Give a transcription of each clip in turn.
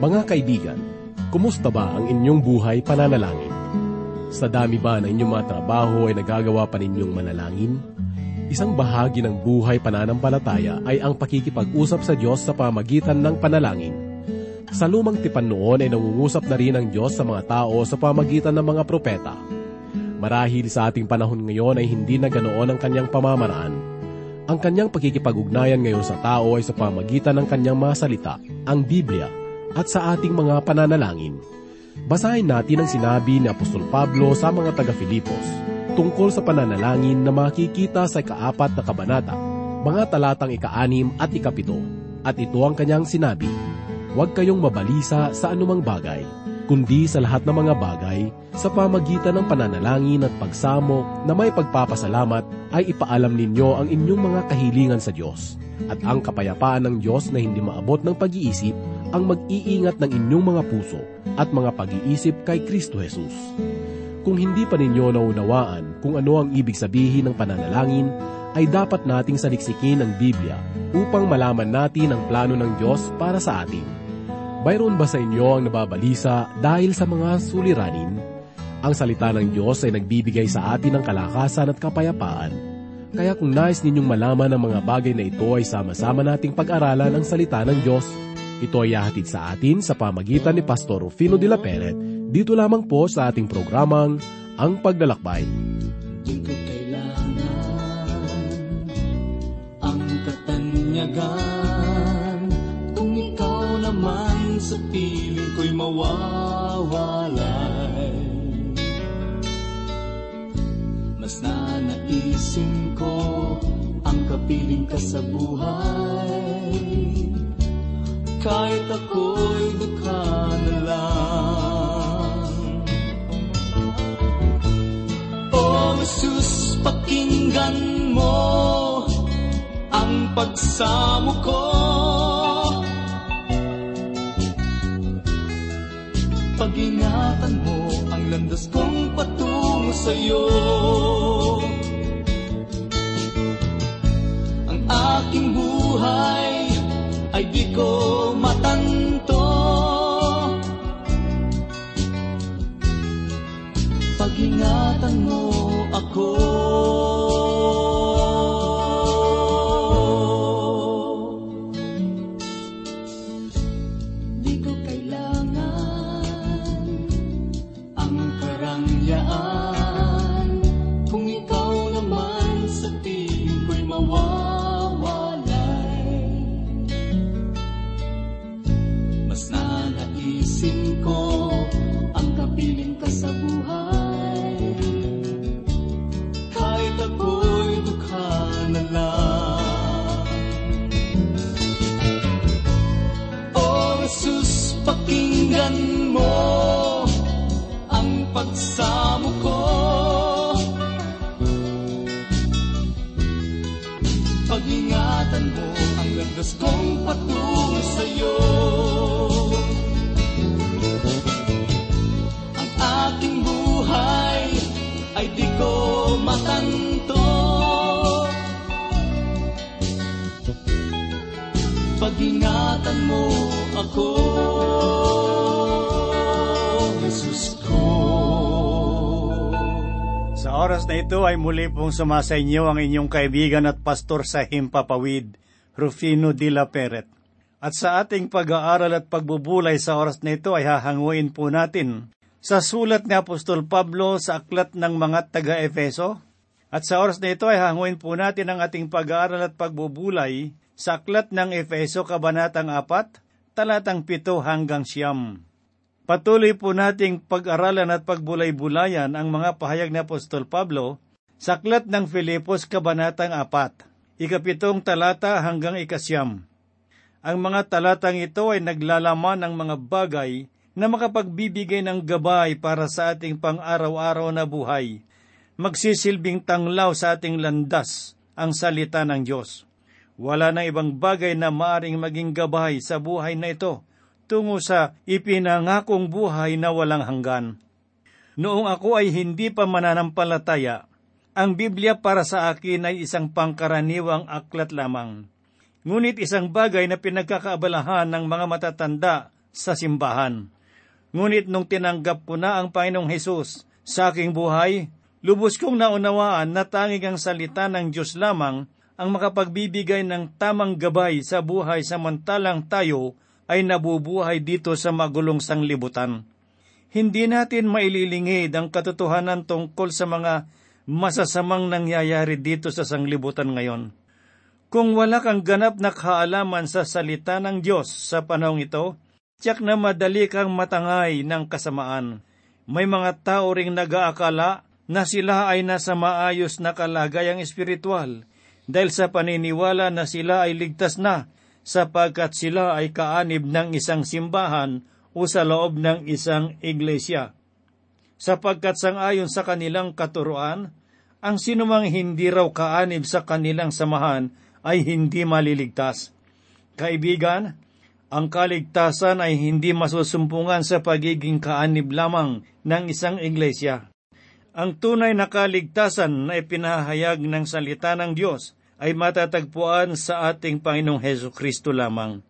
Mga kaibigan, kumusta ba ang inyong buhay pananalangin? Sa dami ba ng inyong mga trabaho ay nagagawa pa ninyong manalangin? Isang bahagi ng buhay pananampalataya ay ang pakikipag-usap sa Diyos sa pamagitan ng panalangin. Sa lumang tipan noon ay nangungusap na rin ang Diyos sa mga tao sa pamagitan ng mga propeta. Marahil sa ating panahon ngayon ay hindi na ganoon ang kanyang pamamaraan. Ang kanyang pakikipag-ugnayan ngayon sa tao ay sa pamagitan ng kanyang mga salita, ang Biblia, at sa ating mga pananalangin. Basahin natin ang sinabi ni Apostol Pablo sa mga taga-Filipos tungkol sa pananalangin na makikita sa ikaapat na kabanata, mga talatang ika-anim at ikapito. At ito ang kanyang sinabi, Huwag kayong mabalisa sa anumang bagay, kundi sa lahat ng mga bagay, sa pamagitan ng pananalangin at pagsamo na may pagpapasalamat ay ipaalam ninyo ang inyong mga kahilingan sa Diyos. At ang kapayapaan ng Diyos na hindi maabot ng pag-iisip ang mag-iingat ng inyong mga puso at mga pag-iisip kay Kristo Jesus. Kung hindi pa ninyo naunawaan kung ano ang ibig sabihin ng pananalangin, ay dapat nating saliksikin ang Biblia upang malaman natin ang plano ng Diyos para sa atin. Bayron ba sa inyo ang nababalisa dahil sa mga suliranin? Ang salita ng Diyos ay nagbibigay sa atin ng kalakasan at kapayapaan. Kaya kung nais ninyong malaman ang mga bagay na ito ay sama-sama nating pag-aralan ang salita ng Diyos ito ay hahatid sa atin sa pamagitan ni Pastor Rufino de la Peret, dito lamang po sa ating programang Ang Paglalakbay. Di ang katanyagan. Kung ikaw naman sa piling ko'y mawawalay Mas nanaisin ko ang kapiling ka sa buhay kahit ako'y dukha na lang. O Jesus, pakinggan mo ang pagsamo ko. Pag-ingatan mo ang landas kong patungo sa'yo. Ang aking buhay ay di ko matanto. Pag-ingatan mo ako Pag-ingatan mo ako Jesus ko Sa oras na ito ay muli pong sumasa inyo ang inyong kaibigan at pastor sa Himpapawid, Rufino de la Peret. At sa ating pag-aaral at pagbubulay sa oras na ito ay hahanguin po natin sa sulat ni Apostol Pablo sa aklat ng mga taga-Efeso. At sa oras na ito ay hanguin po natin ang ating pag-aaral at pagbubulay sa aklat ng Efeso Kabanatang 4, talatang 7 hanggang siyam. Patuloy po nating pag-aralan at pagbulay-bulayan ang mga pahayag ni Apostol Pablo sa aklat ng Filipos Kabanatang 4, ikapitong talata hanggang ikasyam. Ang mga talatang ito ay naglalaman ng mga bagay na makapagbibigay ng gabay para sa ating pang-araw-araw na buhay. Magsisilbing tanglaw sa ating landas ang salita ng Diyos. Wala nang ibang bagay na maaring maging gabay sa buhay na ito tungo sa ipinangakong buhay na walang hanggan. Noong ako ay hindi pa mananampalataya, ang Biblia para sa akin ay isang pangkaraniwang aklat lamang. Ngunit isang bagay na pinagkakaabalahan ng mga matatanda sa simbahan. Ngunit nung tinanggap ko na ang Panginoong Hesus sa aking buhay, lubos kong naunawaan na tanging ang salita ng Diyos lamang ang makapagbibigay ng tamang gabay sa buhay samantalang tayo ay nabubuhay dito sa magulong sanglibutan. Hindi natin maililingid ang katotohanan tungkol sa mga masasamang nangyayari dito sa sanglibutan ngayon. Kung wala kang ganap na kaalaman sa salita ng Diyos sa panahong ito, tiyak na madali kang matangay ng kasamaan. May mga tao ring nag-aakala na sila ay nasa maayos na kalagayang espiritual dahil sa paniniwala na sila ay ligtas na sapagkat sila ay kaanib ng isang simbahan o sa loob ng isang iglesia. Sapagkat sangayon sa kanilang katuruan, ang sinumang hindi raw kaanib sa kanilang samahan ay hindi maliligtas. Kaibigan, ang kaligtasan ay hindi masusumpungan sa pagiging kaanib lamang ng isang iglesia. Ang tunay na kaligtasan na ipinahayag ng salita ng Diyos ay matatagpuan sa ating Panginoong Heso Kristo lamang.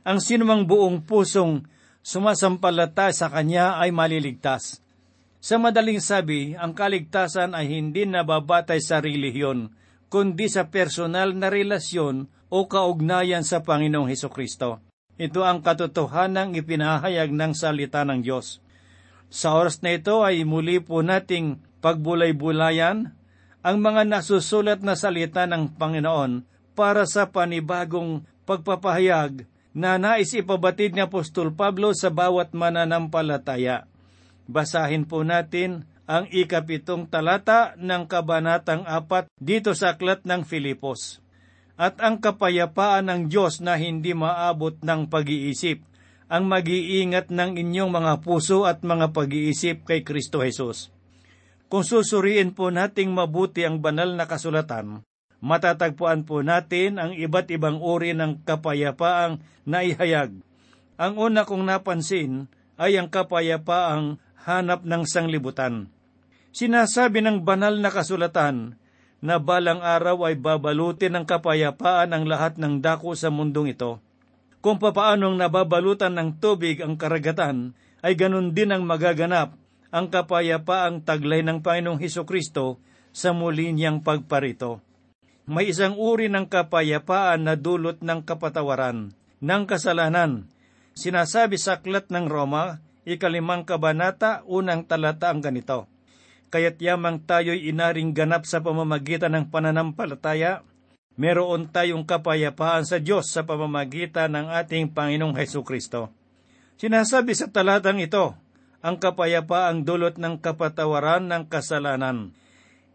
Ang sinumang buong pusong sumasampalata sa Kanya ay maliligtas. Sa madaling sabi, ang kaligtasan ay hindi nababatay sa relihiyon, kundi sa personal na relasyon o kaugnayan sa Panginoong Heso Kristo. Ito ang katotohanang ipinahayag ng salita ng Diyos. Sa oras na ito ay muli po nating pagbulay-bulayan ang mga nasusulat na salita ng Panginoon para sa panibagong pagpapahayag na nais ipabatid ni Apostol Pablo sa bawat mananampalataya. Basahin po natin ang ikapitong talata ng kabanatang apat dito sa aklat ng Filipos. At ang kapayapaan ng Diyos na hindi maabot ng pag-iisip, ang mag-iingat ng inyong mga puso at mga pag-iisip kay Kristo Jesus kung susuriin po nating mabuti ang banal na kasulatan, matatagpuan po natin ang iba't ibang uri ng kapayapaang naihayag. Ang una kong napansin ay ang kapayapaang hanap ng sanglibutan. Sinasabi ng banal na kasulatan na balang araw ay babalutin ng kapayapaan ang lahat ng dako sa mundong ito. Kung papaanong nababalutan ng tubig ang karagatan, ay ganun din ang magaganap ang kapayapaang taglay ng Panginoong Heso Kristo sa muli niyang pagparito. May isang uri ng kapayapaan na dulot ng kapatawaran, ng kasalanan. Sinasabi sa aklat ng Roma, ikalimang kabanata, unang talata ang ganito. Kaya't yamang tayo'y inaring ganap sa pamamagitan ng pananampalataya, meron tayong kapayapaan sa Diyos sa pamamagitan ng ating Panginoong Heso Kristo. Sinasabi sa talatang ito, ang kapayapaang dulot ng kapatawaran ng kasalanan.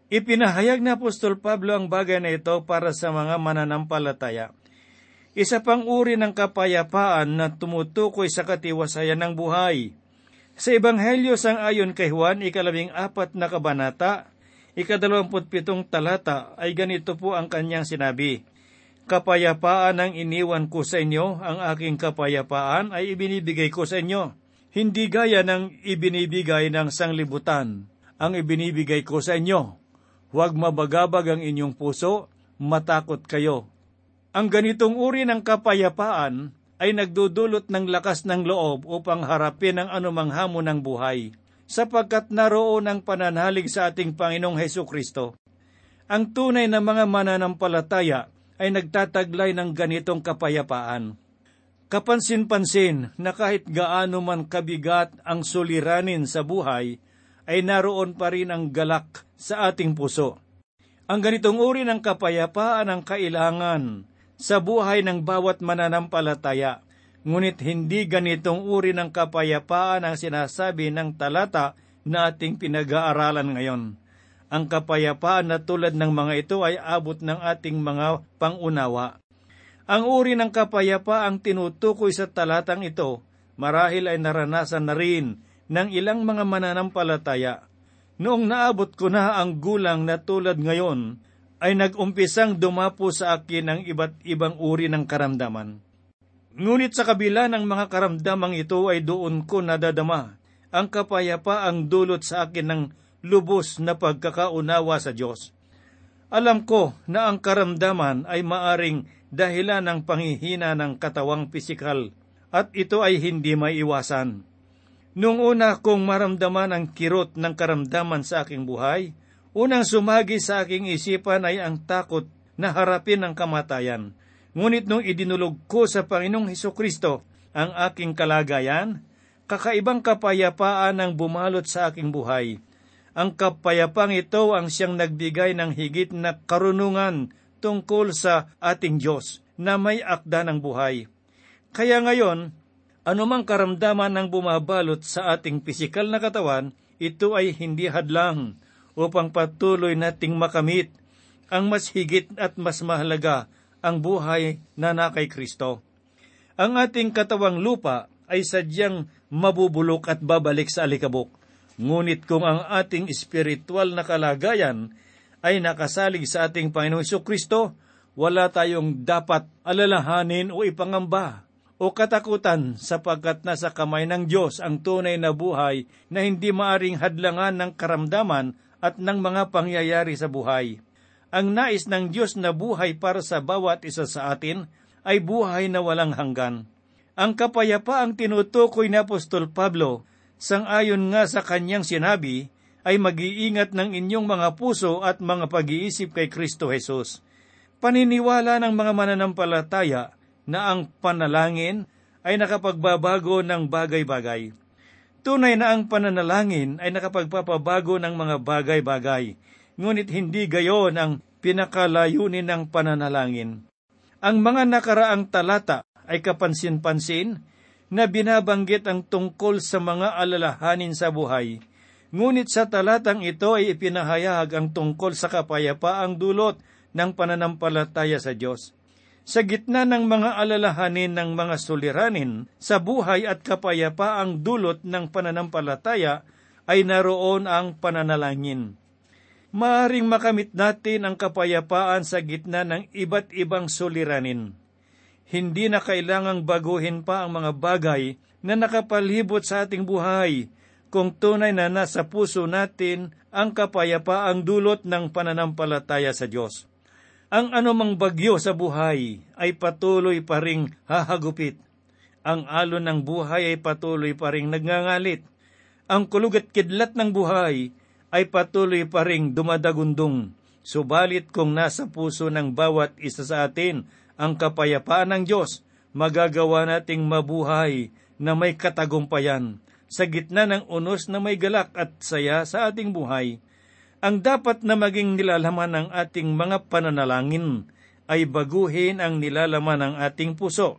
Ipinahayag na Apostol Pablo ang bagay na ito para sa mga mananampalataya. Isa pang uri ng kapayapaan na tumutukoy sa katiwasayan ng buhay. Sa Ebanghelyo sang ayon kay Juan, ikalabing apat na kabanata, ikadalawamput pitong talata, ay ganito po ang kanyang sinabi, Kapayapaan ang iniwan ko sa inyo, ang aking kapayapaan ay ibinibigay ko sa inyo hindi gaya ng ibinibigay ng sanglibutan ang ibinibigay ko sa inyo. Huwag mabagabag ang inyong puso, matakot kayo. Ang ganitong uri ng kapayapaan ay nagdudulot ng lakas ng loob upang harapin ang anumang hamon ng buhay, sapagkat naroon ang pananalig sa ating Panginoong Heso Kristo. Ang tunay na mga mananampalataya ay nagtataglay ng ganitong kapayapaan Kapansin-pansin na kahit gaano man kabigat ang suliranin sa buhay, ay naroon pa rin ang galak sa ating puso. Ang ganitong uri ng kapayapaan ang kailangan sa buhay ng bawat mananampalataya, ngunit hindi ganitong uri ng kapayapaan ang sinasabi ng talata na ating pinag-aaralan ngayon. Ang kapayapaan na tulad ng mga ito ay abot ng ating mga pangunawa. Ang uri ng kapayapaang tinutukoy sa talatang ito marahil ay naranasan na rin ng ilang mga mananampalataya. Noong naabot ko na ang gulang na tulad ngayon, ay nag-umpisang dumapo sa akin ang iba't ibang uri ng karamdaman. Ngunit sa kabila ng mga karamdamang ito ay doon ko nadadama ang kapayapaang dulot sa akin ng lubos na pagkakaunawa sa Diyos. Alam ko na ang karamdaman ay maaring dahilan ng panghihina ng katawang pisikal at ito ay hindi maiwasan. Nung una kong maramdaman ang kirot ng karamdaman sa aking buhay, unang sumagi sa aking isipan ay ang takot na harapin ang kamatayan. Ngunit nung idinulog ko sa Panginoong Heso Kristo ang aking kalagayan, kakaibang kapayapaan ang bumalot sa aking buhay. Ang kapayapang ito ang siyang nagbigay ng higit na karunungan tungkol sa ating Diyos na may akda ng buhay. Kaya ngayon, anumang karamdaman ng bumabalot sa ating pisikal na katawan, ito ay hindi hadlang upang patuloy nating makamit ang mas higit at mas mahalaga ang buhay na na kay Kristo. Ang ating katawang lupa ay sadyang mabubulok at babalik sa alikabok. Ngunit kung ang ating espiritual na kalagayan ay nakasalig sa ating Panginoong Kristo, wala tayong dapat alalahanin o ipangamba o katakutan sapagkat nasa kamay ng Diyos ang tunay na buhay na hindi maaring hadlangan ng karamdaman at ng mga pangyayari sa buhay. Ang nais ng Diyos na buhay para sa bawat isa sa atin ay buhay na walang hanggan. Ang kapayapaang tinutukoy ni Apostol Pablo, sangayon nga sa kanyang sinabi, ay mag-iingat ng inyong mga puso at mga pag-iisip kay Kristo Jesus paniniwala ng mga mananampalataya na ang panalangin ay nakapagbabago ng bagay-bagay. Tunay na ang pananalangin ay nakapagpapabago ng mga bagay-bagay, ngunit hindi gayon ang pinakalayunin ng pananalangin. Ang mga nakaraang talata ay kapansin-pansin na binabanggit ang tungkol sa mga alalahanin sa buhay, ngunit sa talatang ito ay ipinahayag ang tungkol sa kapayapaang dulot ng pananampalataya sa Diyos. Sa gitna ng mga alalahanin ng mga suliranin sa buhay at kapayapaang dulot ng pananampalataya ay naroon ang pananalangin. Maaring makamit natin ang kapayapaan sa gitna ng iba't ibang suliranin. Hindi na kailangang baguhin pa ang mga bagay na nakapalibot sa ating buhay kung tunay na nasa puso natin ang kapayapaang dulot ng pananampalataya sa Diyos ang anumang bagyo sa buhay ay patuloy pa ring hahagupit. Ang alon ng buhay ay patuloy pa ring nagngangalit. Ang kulug at kidlat ng buhay ay patuloy pa ring dumadagundong. Subalit kung nasa puso ng bawat isa sa atin ang kapayapaan ng Diyos, magagawa nating mabuhay na may katagumpayan sa gitna ng unos na may galak at saya sa ating buhay ang dapat na maging nilalaman ng ating mga pananalangin ay baguhin ang nilalaman ng ating puso.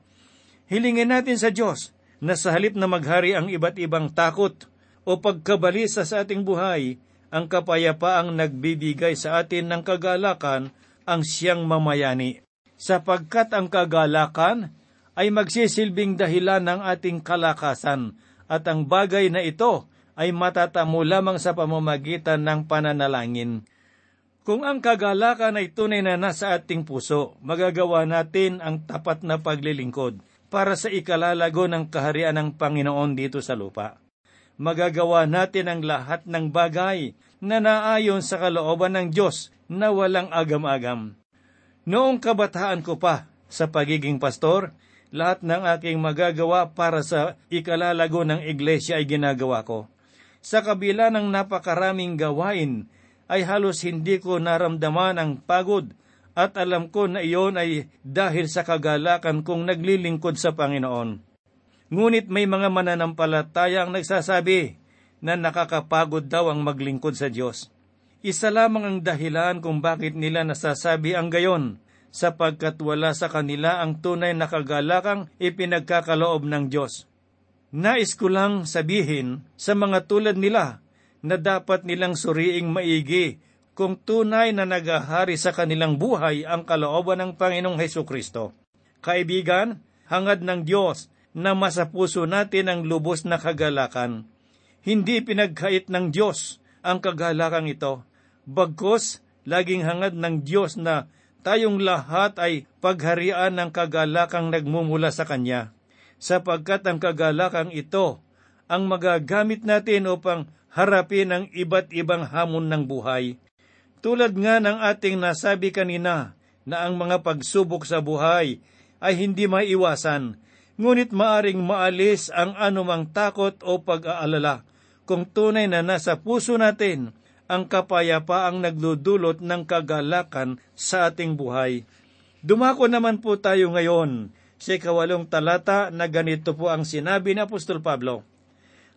Hilingin natin sa Diyos na sa halip na maghari ang iba't ibang takot o pagkabalisa sa ating buhay, ang kapayapaang nagbibigay sa atin ng kagalakan ang siyang mamayani. Sapagkat ang kagalakan ay magsisilbing dahilan ng ating kalakasan at ang bagay na ito ay matatamo lamang sa pamamagitan ng pananalangin. Kung ang kagalakan ay tunay na nasa ating puso, magagawa natin ang tapat na paglilingkod para sa ikalalago ng kaharian ng Panginoon dito sa lupa. Magagawa natin ang lahat ng bagay na naayon sa kalooban ng Diyos na walang agam-agam. Noong kabataan ko pa sa pagiging pastor, lahat ng aking magagawa para sa ikalalago ng iglesia ay ginagawa ko sa kabila ng napakaraming gawain, ay halos hindi ko naramdaman ang pagod at alam ko na iyon ay dahil sa kagalakan kong naglilingkod sa Panginoon. Ngunit may mga mananampalataya ang nagsasabi na nakakapagod daw ang maglingkod sa Diyos. Isa lamang ang dahilan kung bakit nila nasasabi ang gayon, sapagkat wala sa kanila ang tunay na kagalakang ipinagkakaloob ng Diyos. Nais ko lang sabihin sa mga tulad nila na dapat nilang suriing maigi kung tunay na nagahari sa kanilang buhay ang kalooban ng Panginoong Heso Kristo. Kaibigan, hangad ng Diyos na masapuso natin ang lubos na kagalakan. Hindi pinagkait ng Diyos ang kagalakang ito. Bagkos, laging hangad ng Diyos na tayong lahat ay pagharian ng kagalakang nagmumula sa Kanya sapagkat ang kagalakang ito ang magagamit natin upang harapin ang iba't ibang hamon ng buhay. Tulad nga ng ating nasabi kanina na ang mga pagsubok sa buhay ay hindi maiwasan, Ngunit maaring maalis ang anumang takot o pag-aalala kung tunay na nasa puso natin ang kapayapaang nagdudulot ng kagalakan sa ating buhay. Dumako naman po tayo ngayon sa ikawalong talata na ganito po ang sinabi ni Apostol Pablo.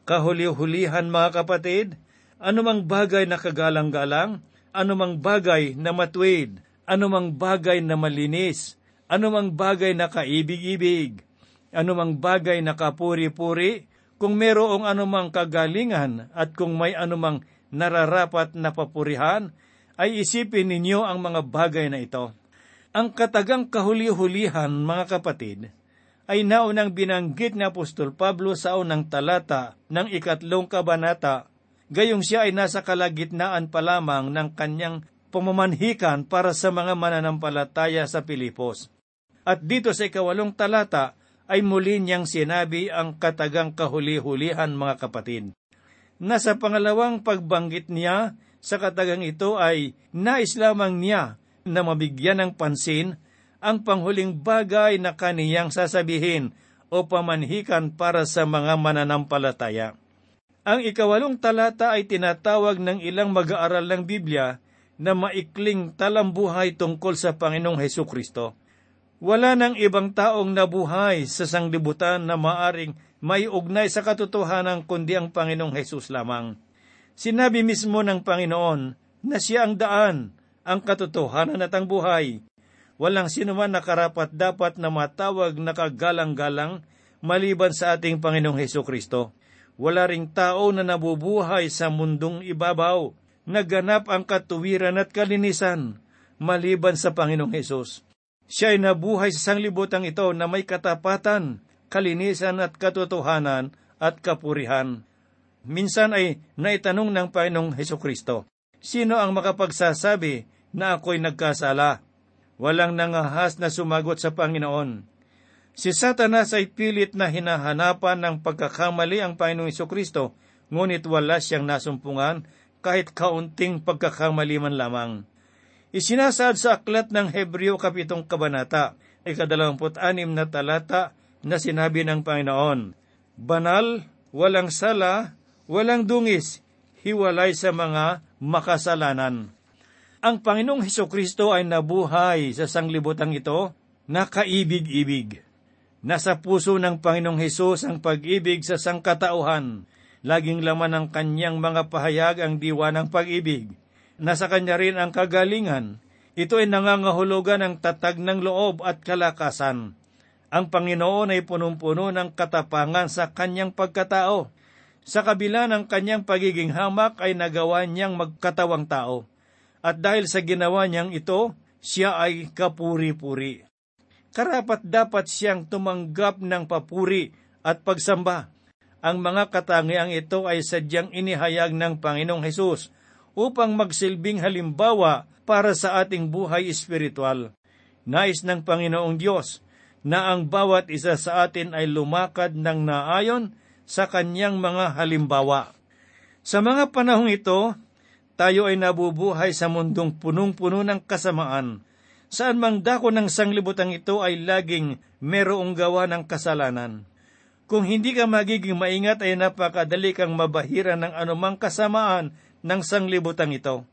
Kahuli-hulihan mga kapatid, anumang bagay na kagalang-galang, anumang bagay na matwid, anumang bagay na malinis, anumang bagay na kaibig-ibig, anumang bagay na kapuri-puri, kung merong anumang kagalingan at kung may anumang nararapat na papurihan, ay isipin ninyo ang mga bagay na ito. Ang katagang kahuli-hulihan, mga kapatid, ay naunang binanggit ni Apostol Pablo sa unang talata ng ikatlong kabanata, gayong siya ay nasa kalagitnaan pa lamang ng kanyang pamamanhikan para sa mga mananampalataya sa Pilipos. At dito sa ikawalong talata ay muli niyang sinabi ang katagang kahuli-hulihan mga kapatid. Nasa pangalawang pagbanggit niya sa katagang ito ay nais lamang niya na mabigyan ng pansin ang panghuling bagay na kaniyang sasabihin o pamanhikan para sa mga mananampalataya. Ang ikawalong talata ay tinatawag ng ilang mag-aaral ng Biblia na maikling talambuhay tungkol sa Panginoong Heso Kristo. Wala nang ibang taong nabuhay sa sanglibutan na maaring may ugnay sa katotohanan kundi ang Panginoong Hesus lamang. Sinabi mismo ng Panginoon na siya ang daan, ang katotohanan at ang buhay. Walang sinuman na karapat dapat na matawag na kagalang-galang maliban sa ating Panginoong Heso Kristo. Wala ring tao na nabubuhay sa mundong ibabaw, naganap ang katuwiran at kalinisan maliban sa Panginoong Hesus. Siya ay nabuhay sa sanglibutang ito na may katapatan, kalinisan at katotohanan at kapurihan. Minsan ay naitanong ng Panginoong Heso Kristo, Sino ang makapagsasabi na ako'y nagkasala? Walang nangahas na sumagot sa Panginoon. Si Satanas ay pilit na hinahanapan ng pagkakamali ang Panginoong Heso Kristo, ngunit wala siyang nasumpungan kahit kaunting pagkakamali man lamang. Isinasaad sa aklat ng Hebreo Kapitong Kabanata, ikadalawamput anim na talata na sinabi ng Panginoon, Banal, walang sala, walang dungis, hiwalay sa mga makasalanan. Ang Panginoong Heso Kristo ay nabuhay sa sanglibutang ito na kaibig-ibig. Nasa puso ng Panginoong Hesus ang pag-ibig sa sangkatauhan. Laging laman ng kanyang mga pahayag ang diwa ng pag-ibig nasa kanya rin ang kagalingan. Ito ay nangangahulugan ng tatag ng loob at kalakasan. Ang Panginoon ay punong-puno ng katapangan sa kanyang pagkatao. Sa kabila ng kanyang pagiging hamak ay nagawa niyang magkatawang tao. At dahil sa ginawa niyang ito, siya ay kapuri-puri. Karapat dapat siyang tumanggap ng papuri at pagsamba. Ang mga katangiang ito ay sadyang inihayag ng Panginoong Hesus upang magsilbing halimbawa para sa ating buhay espiritual. Nais ng Panginoong Diyos na ang bawat isa sa atin ay lumakad ng naayon sa kanyang mga halimbawa. Sa mga panahong ito, tayo ay nabubuhay sa mundong punong-puno ng kasamaan. Saan mang dako ng sanglibutang ito ay laging merong gawa ng kasalanan. Kung hindi ka magiging maingat ay napakadali kang mabahira ng anumang kasamaan ng sanglibutang ito.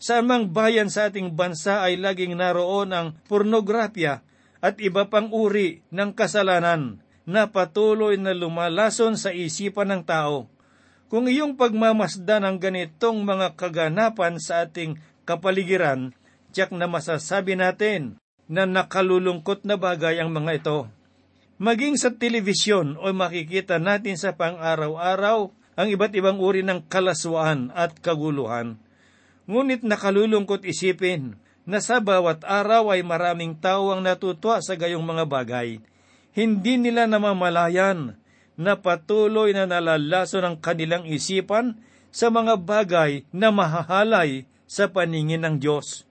Sa amang bayan sa ating bansa ay laging naroon ang pornografya at iba pang uri ng kasalanan na patuloy na lumalason sa isipan ng tao. Kung iyong pagmamasdan ang ganitong mga kaganapan sa ating kapaligiran, tiyak na masasabi natin na nakalulungkot na bagay ang mga ito. Maging sa telebisyon o makikita natin sa pang-araw-araw ang iba't ibang uri ng kalaswaan at kaguluhan. Ngunit nakalulungkot isipin na sa bawat araw ay maraming tao ang natutwa sa gayong mga bagay. Hindi nila namamalayan na patuloy na nalalaso ng kanilang isipan sa mga bagay na mahahalay sa paningin ng Diyos.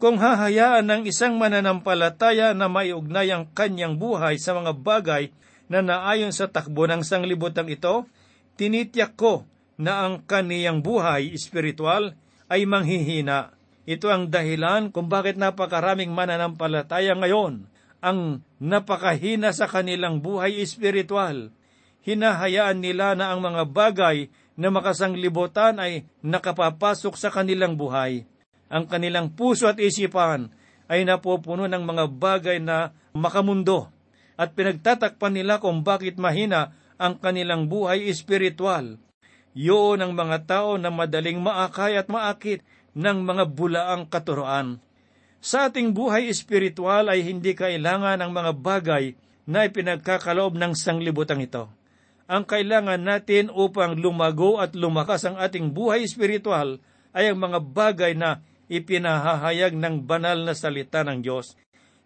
Kung hahayaan ng isang mananampalataya na maiugnay ang kanyang buhay sa mga bagay na naayon sa takbo ng sanglibutang ito, tinitiyak ko na ang kaniyang buhay espiritual ay manghihina. Ito ang dahilan kung bakit napakaraming mananampalataya ngayon ang napakahina sa kanilang buhay espiritual. Hinahayaan nila na ang mga bagay na makasanglibutan ay nakapapasok sa kanilang buhay. Ang kanilang puso at isipan ay napupuno ng mga bagay na makamundo at pinagtatakpan nila kung bakit mahina ang kanilang buhay espiritual. Yun ang mga tao na madaling maakay at maakit ng mga bulaang katuroan. Sa ating buhay espiritual ay hindi kailangan ang mga bagay na ipinagkakaloob ng sanglibutang ito. Ang kailangan natin upang lumago at lumakas ang ating buhay espiritual ay ang mga bagay na ipinahahayag ng banal na salita ng Diyos.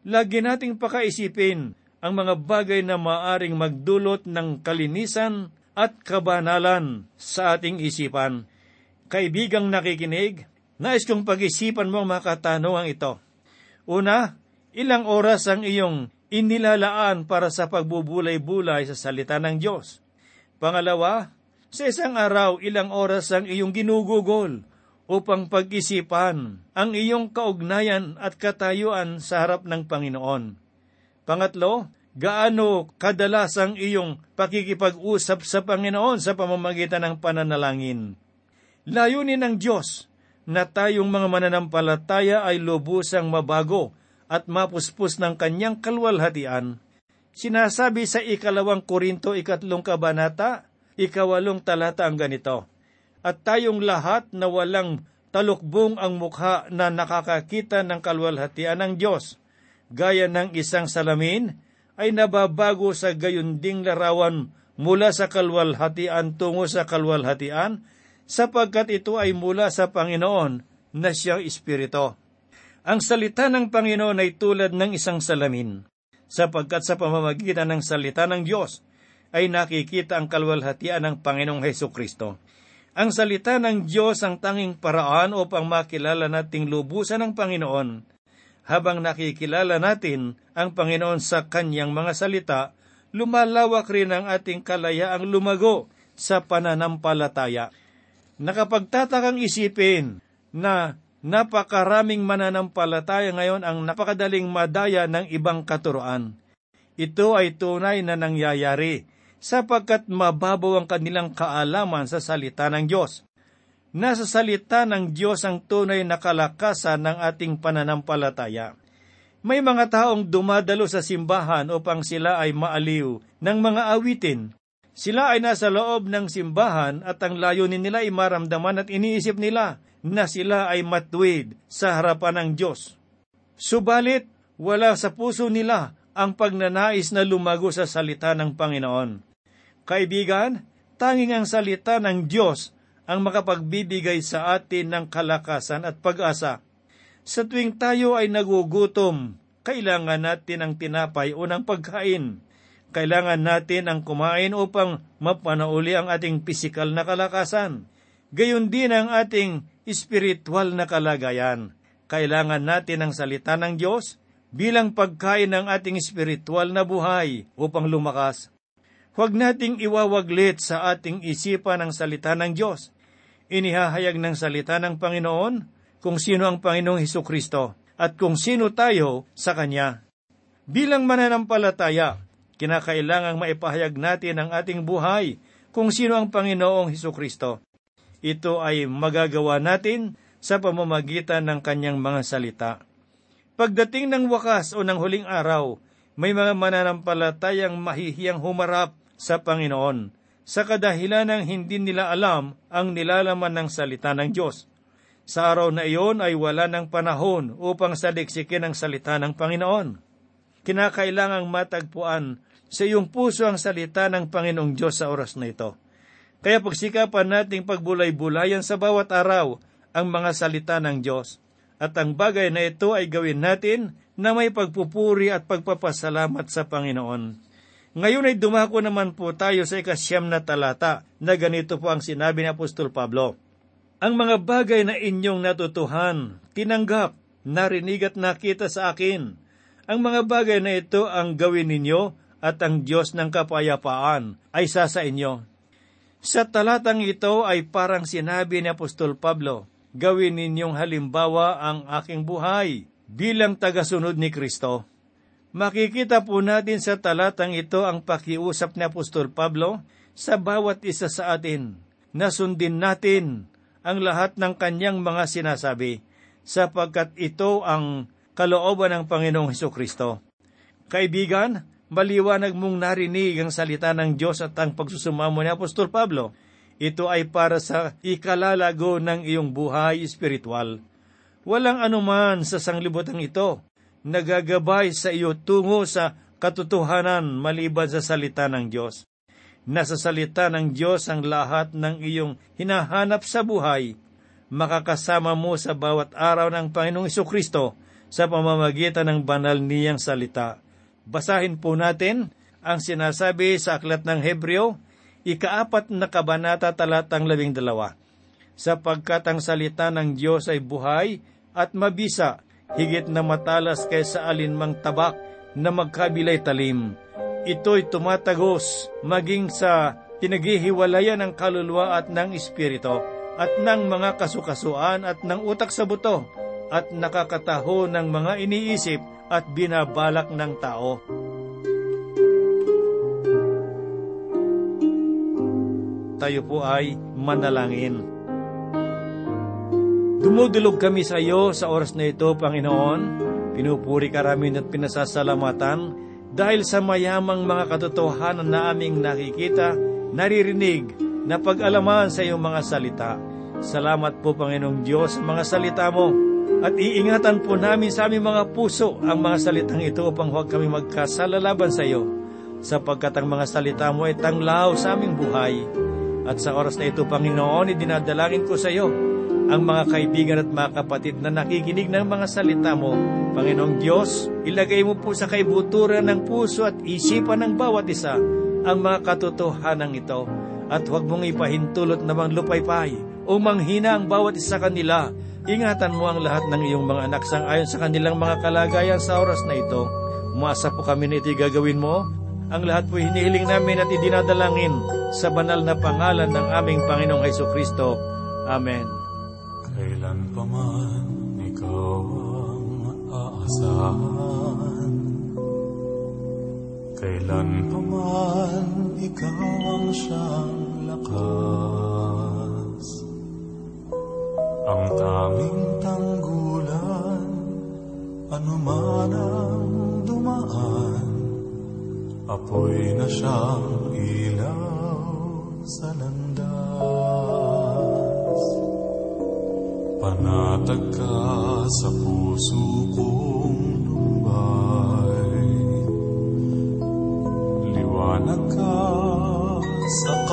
Lagi nating pakaisipin ang mga bagay na maaring magdulot ng kalinisan at kabanalan sa ating isipan. Kaibigang nakikinig, nais kong pag-isipan mo ang mga katanungang ito. Una, ilang oras ang iyong inilalaan para sa pagbubulay-bulay sa salita ng Diyos? Pangalawa, sa isang araw, ilang oras ang iyong ginugugol upang pag-isipan ang iyong kaugnayan at katayuan sa harap ng Panginoon. Pangatlo, gaano kadalas ang iyong pakikipag-usap sa Panginoon sa pamamagitan ng pananalangin. Layunin ng Diyos na tayong mga mananampalataya ay lubusang mabago at mapuspos ng kanyang kalwalhatian. Sinasabi sa ikalawang Korinto ikatlong kabanata, ikawalong talata ang ganito, At tayong lahat na walang talukbong ang mukha na nakakakita ng kalwalhatian ng Diyos, gaya ng isang salamin, ay nababago sa gayunding larawan mula sa kalwalhatian tungo sa kalwalhatian, sapagkat ito ay mula sa Panginoon na siyang Espiritu. Ang salita ng Panginoon ay tulad ng isang salamin, sapagkat sa pamamagitan ng salita ng Diyos ay nakikita ang kalwalhatian ng Panginoong Heso Kristo. Ang salita ng Diyos ang tanging paraan upang makilala nating lubusan ng Panginoon. Habang nakikilala natin ang Panginoon sa kanyang mga salita, lumalawak rin ang ating kalayaang lumago sa pananampalataya nakapagtatakang isipin na napakaraming mananampalataya ngayon ang napakadaling madaya ng ibang katuroan. Ito ay tunay na nangyayari sapagkat mababaw ang kanilang kaalaman sa salita ng Diyos. Nasa salita ng Diyos ang tunay na kalakasan ng ating pananampalataya. May mga taong dumadalo sa simbahan upang sila ay maaliw ng mga awitin, sila ay nasa loob ng simbahan at ang layunin nila ay maramdaman at iniisip nila na sila ay matwid sa harapan ng Diyos. Subalit, wala sa puso nila ang pagnanais na lumago sa salita ng Panginoon. Kaibigan, tanging ang salita ng Diyos ang makapagbibigay sa atin ng kalakasan at pag-asa. Sa tuwing tayo ay nagugutom, kailangan natin ang tinapay o ng pagkain kailangan natin ang kumain upang mapanauli ang ating pisikal na kalakasan. Gayon din ang ating espiritual na kalagayan. Kailangan natin ang salita ng Diyos bilang pagkain ng ating espiritual na buhay upang lumakas. Huwag nating iwawaglit sa ating isipan ang salita ng Diyos. Inihahayag ng salita ng Panginoon kung sino ang Panginoong Heso Kristo at kung sino tayo sa Kanya. Bilang mananampalataya, kinakailangang maipahayag natin ang ating buhay kung sino ang Panginoong Heso Kristo. Ito ay magagawa natin sa pamamagitan ng kanyang mga salita. Pagdating ng wakas o ng huling araw, may mga mananampalatayang mahihiyang humarap sa Panginoon sa kadahilan ng hindi nila alam ang nilalaman ng salita ng Diyos. Sa araw na iyon ay wala ng panahon upang saliksikin ang salita ng Panginoon kinakailangang matagpuan sa iyong puso ang salita ng Panginoong Diyos sa oras na ito. Kaya pagsikapan nating pagbulay-bulayan sa bawat araw ang mga salita ng Diyos. At ang bagay na ito ay gawin natin na may pagpupuri at pagpapasalamat sa Panginoon. Ngayon ay dumako naman po tayo sa ikasyam na talata na ganito po ang sinabi ni Apostol Pablo. Ang mga bagay na inyong natutuhan, tinanggap, narinig at nakita sa akin, ang mga bagay na ito ang gawin ninyo at ang Diyos ng kapayapaan ay sa sa inyo. Sa talatang ito ay parang sinabi ni Apostol Pablo, Gawin ninyong halimbawa ang aking buhay bilang tagasunod ni Kristo. Makikita po natin sa talatang ito ang pakiusap ni Apostol Pablo sa bawat isa sa atin na sundin natin ang lahat ng kanyang mga sinasabi sapagkat ito ang kalooban ng Panginoong Heso Kristo. Kaibigan, maliwanag mong narinig ang salita ng Diyos at ang pagsusumamo ni Apostol Pablo. Ito ay para sa ikalalago ng iyong buhay espiritual. Walang anuman sa sanglibutan ito nagagabay sa iyo tungo sa katotohanan maliban sa salita ng Diyos. Nasa salita ng Diyos ang lahat ng iyong hinahanap sa buhay. Makakasama mo sa bawat araw ng Panginoong Kristo sa pamamagitan ng banal niyang salita. Basahin po natin ang sinasabi sa Aklat ng Hebreo, ikaapat na kabanata talatang labing dalawa. Sapagkat ang salita ng Diyos ay buhay at mabisa, higit na matalas kaysa alinmang tabak na magkabilay talim. Ito'y tumatagos maging sa pinaghihiwalayan ng kaluluwa at ng espirito at ng mga kasukasuan at ng utak sa buto at nakakataho ng mga iniisip at binabalak ng tao. Tayo po ay manalangin. Dumudulog kami sa iyo sa oras na ito, Panginoon. Pinupuri ka ramin at pinasasalamatan dahil sa mayamang mga katotohanan na aming nakikita, naririnig, na pag-alaman sa iyong mga salita. Salamat po, Panginoong Diyos, sa mga salita mo. At iingatan po namin sa aming mga puso ang mga salitang ito upang huwag kami magkasalalaban sa iyo, sapagkat ang mga salita mo ay tanglaw sa aming buhay. At sa oras na ito, Panginoon, idinadalangin ko sa iyo ang mga kaibigan at mga kapatid na nakikinig ng mga salita mo. Panginoong Diyos, ilagay mo po sa kaibuturan ng puso at isipan ng bawat isa ang mga katotohanan ito at huwag mong ipahintulot na lupaypay o manghina ang bawat isa kanila. Ingatan mo ang lahat ng iyong mga anak sang ayon sa kanilang mga kalagayan sa oras na ito. Umasa po kami na ito'y gagawin mo. Ang lahat po hinihiling namin at idinadalangin sa banal na pangalan ng aming Panginoong Heso Kristo. Amen. Kailan pa man ikaw ang aasahan Kailan pa man ikaw ang siyang lakas Ang tanging tanggulan Anuman ang dumaan. Apoy na siyang ilaw sa landas. Panatag ka sa puso kong lumbay Liwanag ka sa